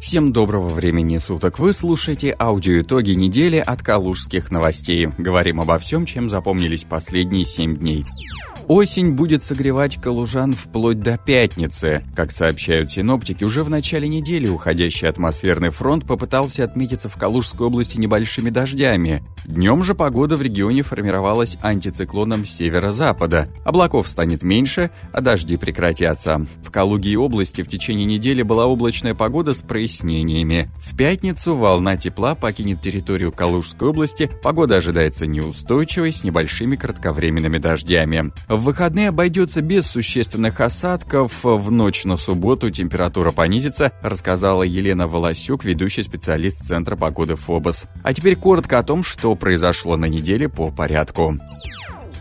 Всем доброго времени суток. Вы слушаете аудиоитоги недели от Калужских новостей. Говорим обо всем, чем запомнились последние 7 дней. Осень будет согревать калужан вплоть до пятницы. Как сообщают синоптики, уже в начале недели уходящий атмосферный фронт попытался отметиться в Калужской области небольшими дождями. Днем же погода в регионе формировалась антициклоном северо-запада. Облаков станет меньше, а дожди прекратятся. В Калуге и области в течение недели была облачная погода с прояснениями. В пятницу волна тепла покинет территорию Калужской области. Погода ожидается неустойчивой с небольшими кратковременными дождями. В выходные обойдется без существенных осадков. В ночь на субботу температура понизится, рассказала Елена Волосюк, ведущий специалист Центра погоды ФОБОС. А теперь коротко о том, что произошло на неделе по порядку.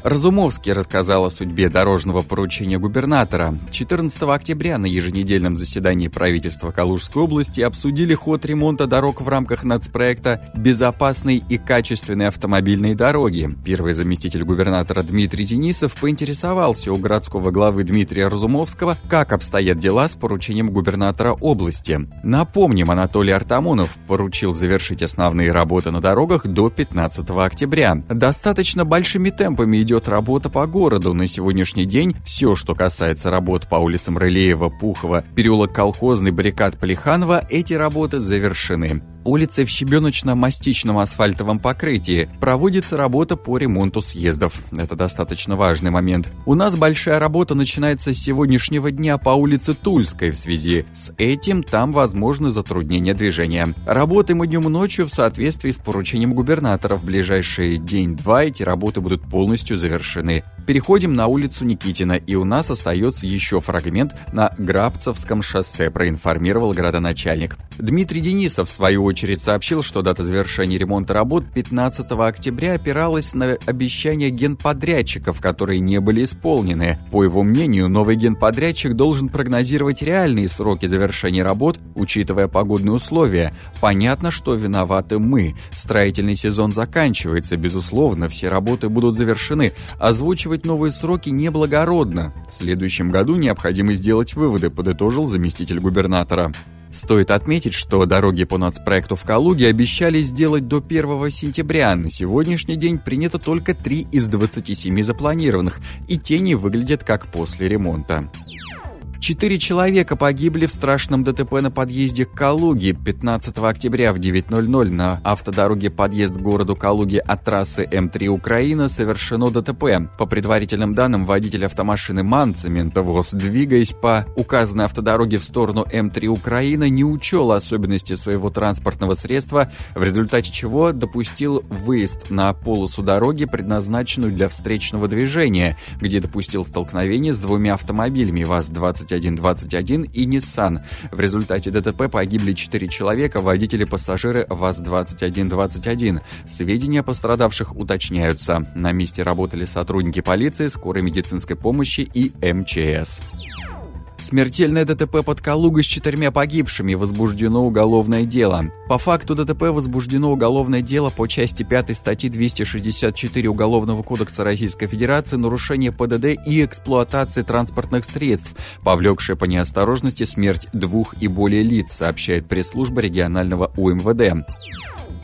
Разумовский рассказал о судьбе дорожного поручения губернатора. 14 октября на еженедельном заседании правительства Калужской области обсудили ход ремонта дорог в рамках нацпроекта «Безопасные и качественные автомобильные дороги». Первый заместитель губернатора Дмитрий Денисов поинтересовался у городского главы Дмитрия Разумовского, как обстоят дела с поручением губернатора области. Напомним, Анатолий Артамонов поручил завершить основные работы на дорогах до 15 октября. Достаточно большими темпами идет идет работа по городу. На сегодняшний день все, что касается работ по улицам Рылеева, Пухова, переулок Колхозный, баррикад Полиханова, эти работы завершены улице в щебеночно-мастичном асфальтовом покрытии. Проводится работа по ремонту съездов. Это достаточно важный момент. У нас большая работа начинается с сегодняшнего дня по улице Тульской. В связи с этим там возможны затруднения движения. Работаем мы днем и ночью в соответствии с поручением губернатора. В ближайшие день-два эти работы будут полностью завершены. Переходим на улицу Никитина, и у нас остается еще фрагмент на Грабцевском шоссе, проинформировал градоначальник. Дмитрий Денисов, в свою очередь, сообщил, что дата завершения ремонта работ 15 октября опиралась на обещания генподрядчиков, которые не были исполнены. По его мнению, новый генподрядчик должен прогнозировать реальные сроки завершения работ, учитывая погодные условия. Понятно, что виноваты мы. Строительный сезон заканчивается, безусловно, все работы будут завершены. Озвучивать устанавливать новые сроки неблагородно. В следующем году необходимо сделать выводы, подытожил заместитель губернатора. Стоит отметить, что дороги по нацпроекту в Калуге обещали сделать до 1 сентября. На сегодняшний день принято только 3 из 27 запланированных, и те не выглядят как после ремонта. Четыре человека погибли в страшном ДТП на подъезде к Калуге 15 октября в 9.00 на автодороге подъезд к городу Калуге от трассы М3 Украина совершено ДТП. По предварительным данным, водитель автомашины МАН «Цементовоз», двигаясь по указанной автодороге в сторону М3 Украина, не учел особенности своего транспортного средства, в результате чего допустил выезд на полосу дороги, предназначенную для встречного движения, где допустил столкновение с двумя автомобилями ВАЗ-20 2121 и Nissan. В результате ДТП погибли 4 человека, водители-пассажиры ВАЗ-2121. Сведения о пострадавших уточняются. На месте работали сотрудники полиции, скорой медицинской помощи и МЧС. Смертельное ДТП под Калугой с четырьмя погибшими. Возбуждено уголовное дело. По факту ДТП возбуждено уголовное дело по части 5 статьи 264 Уголовного кодекса Российской Федерации нарушение ПДД и эксплуатации транспортных средств, повлекшее по неосторожности смерть двух и более лиц, сообщает пресс-служба регионального УМВД.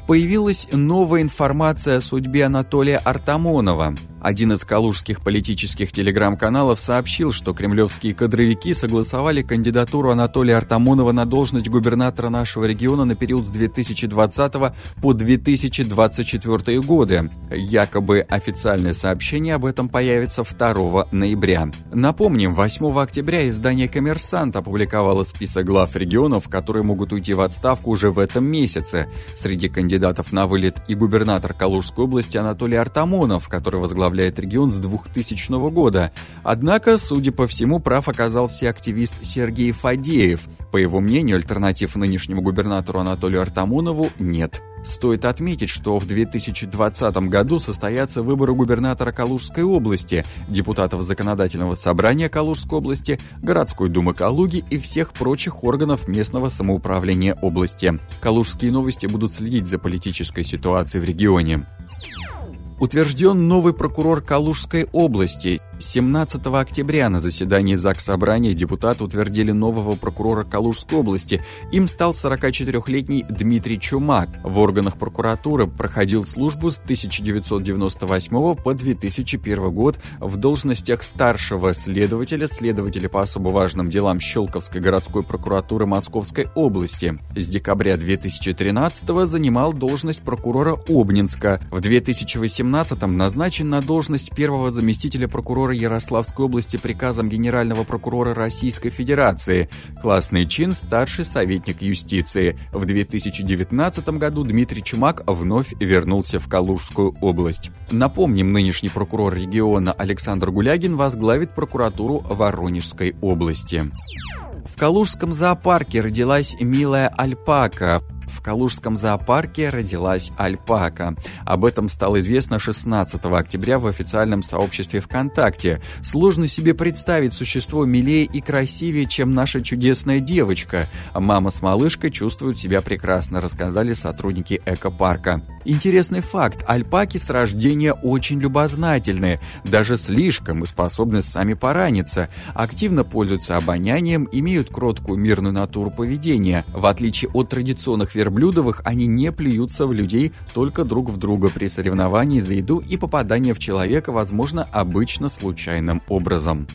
Появилась новая информация о судьбе Анатолия Артамонова. Один из калужских политических телеграм-каналов сообщил, что кремлевские кадровики согласовали кандидатуру Анатолия Артамонова на должность губернатора нашего региона на период с 2020 по 2024 годы. Якобы официальное сообщение об этом появится 2 ноября. Напомним, 8 октября издание «Коммерсант» опубликовало список глав регионов, которые могут уйти в отставку уже в этом месяце. Среди кандидатов на вылет и губернатор Калужской области Анатолий Артамонов, который возглавляет возглавляет регион с 2000 года. Однако, судя по всему, прав оказался активист Сергей Фадеев. По его мнению, альтернатив нынешнему губернатору Анатолию Артамонову нет. Стоит отметить, что в 2020 году состоятся выборы губернатора Калужской области, депутатов Законодательного собрания Калужской области, городской думы Калуги и всех прочих органов местного самоуправления области. Калужские новости будут следить за политической ситуацией в регионе. Утвержден новый прокурор Калужской области. 17 октября на заседании ЗАГС Собрания депутаты утвердили нового прокурора Калужской области. Им стал 44-летний Дмитрий Чумак. В органах прокуратуры проходил службу с 1998 по 2001 год в должностях старшего следователя, следователя по особо важным делам Щелковской городской прокуратуры Московской области. С декабря 2013 занимал должность прокурора Обнинска. В 2018 назначен на должность первого заместителя прокурора Ярославской области приказом генерального прокурора Российской Федерации. Классный чин – старший советник юстиции. В 2019 году Дмитрий Чумак вновь вернулся в Калужскую область. Напомним, нынешний прокурор региона Александр Гулягин возглавит прокуратуру Воронежской области. В Калужском зоопарке родилась милая альпака. Калужском зоопарке родилась альпака. Об этом стало известно 16 октября в официальном сообществе ВКонтакте. Сложно себе представить существо милее и красивее, чем наша чудесная девочка. Мама с малышкой чувствуют себя прекрасно, рассказали сотрудники экопарка. Интересный факт. Альпаки с рождения очень любознательные, даже слишком и способны сами пораниться. Активно пользуются обонянием, имеют кроткую мирную натуру поведения. В отличие от традиционных верблюдовых, они не плюются в людей, только друг в друга при соревновании за еду и попадание в человека возможно обычно случайным образом.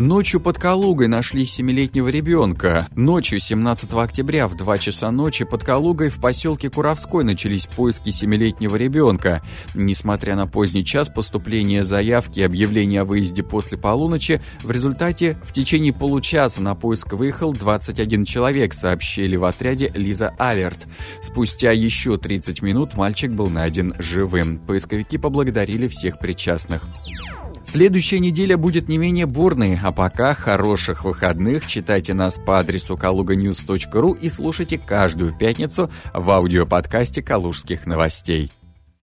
Ночью под Калугой нашли семилетнего ребенка. Ночью 17 октября в 2 часа ночи под Калугой в поселке Куровской начались поиски семилетнего ребенка. Несмотря на поздний час поступления заявки и объявления о выезде после полуночи, в результате в течение получаса на поиск выехал 21 человек, сообщили в отряде Лиза Алерт. Спустя еще 30 минут мальчик был найден живым. Поисковики поблагодарили всех причастных. Следующая неделя будет не менее бурной, а пока хороших выходных. Читайте нас по адресу kaluganews.ru и слушайте каждую пятницу в аудиоподкасте «Калужских новостей».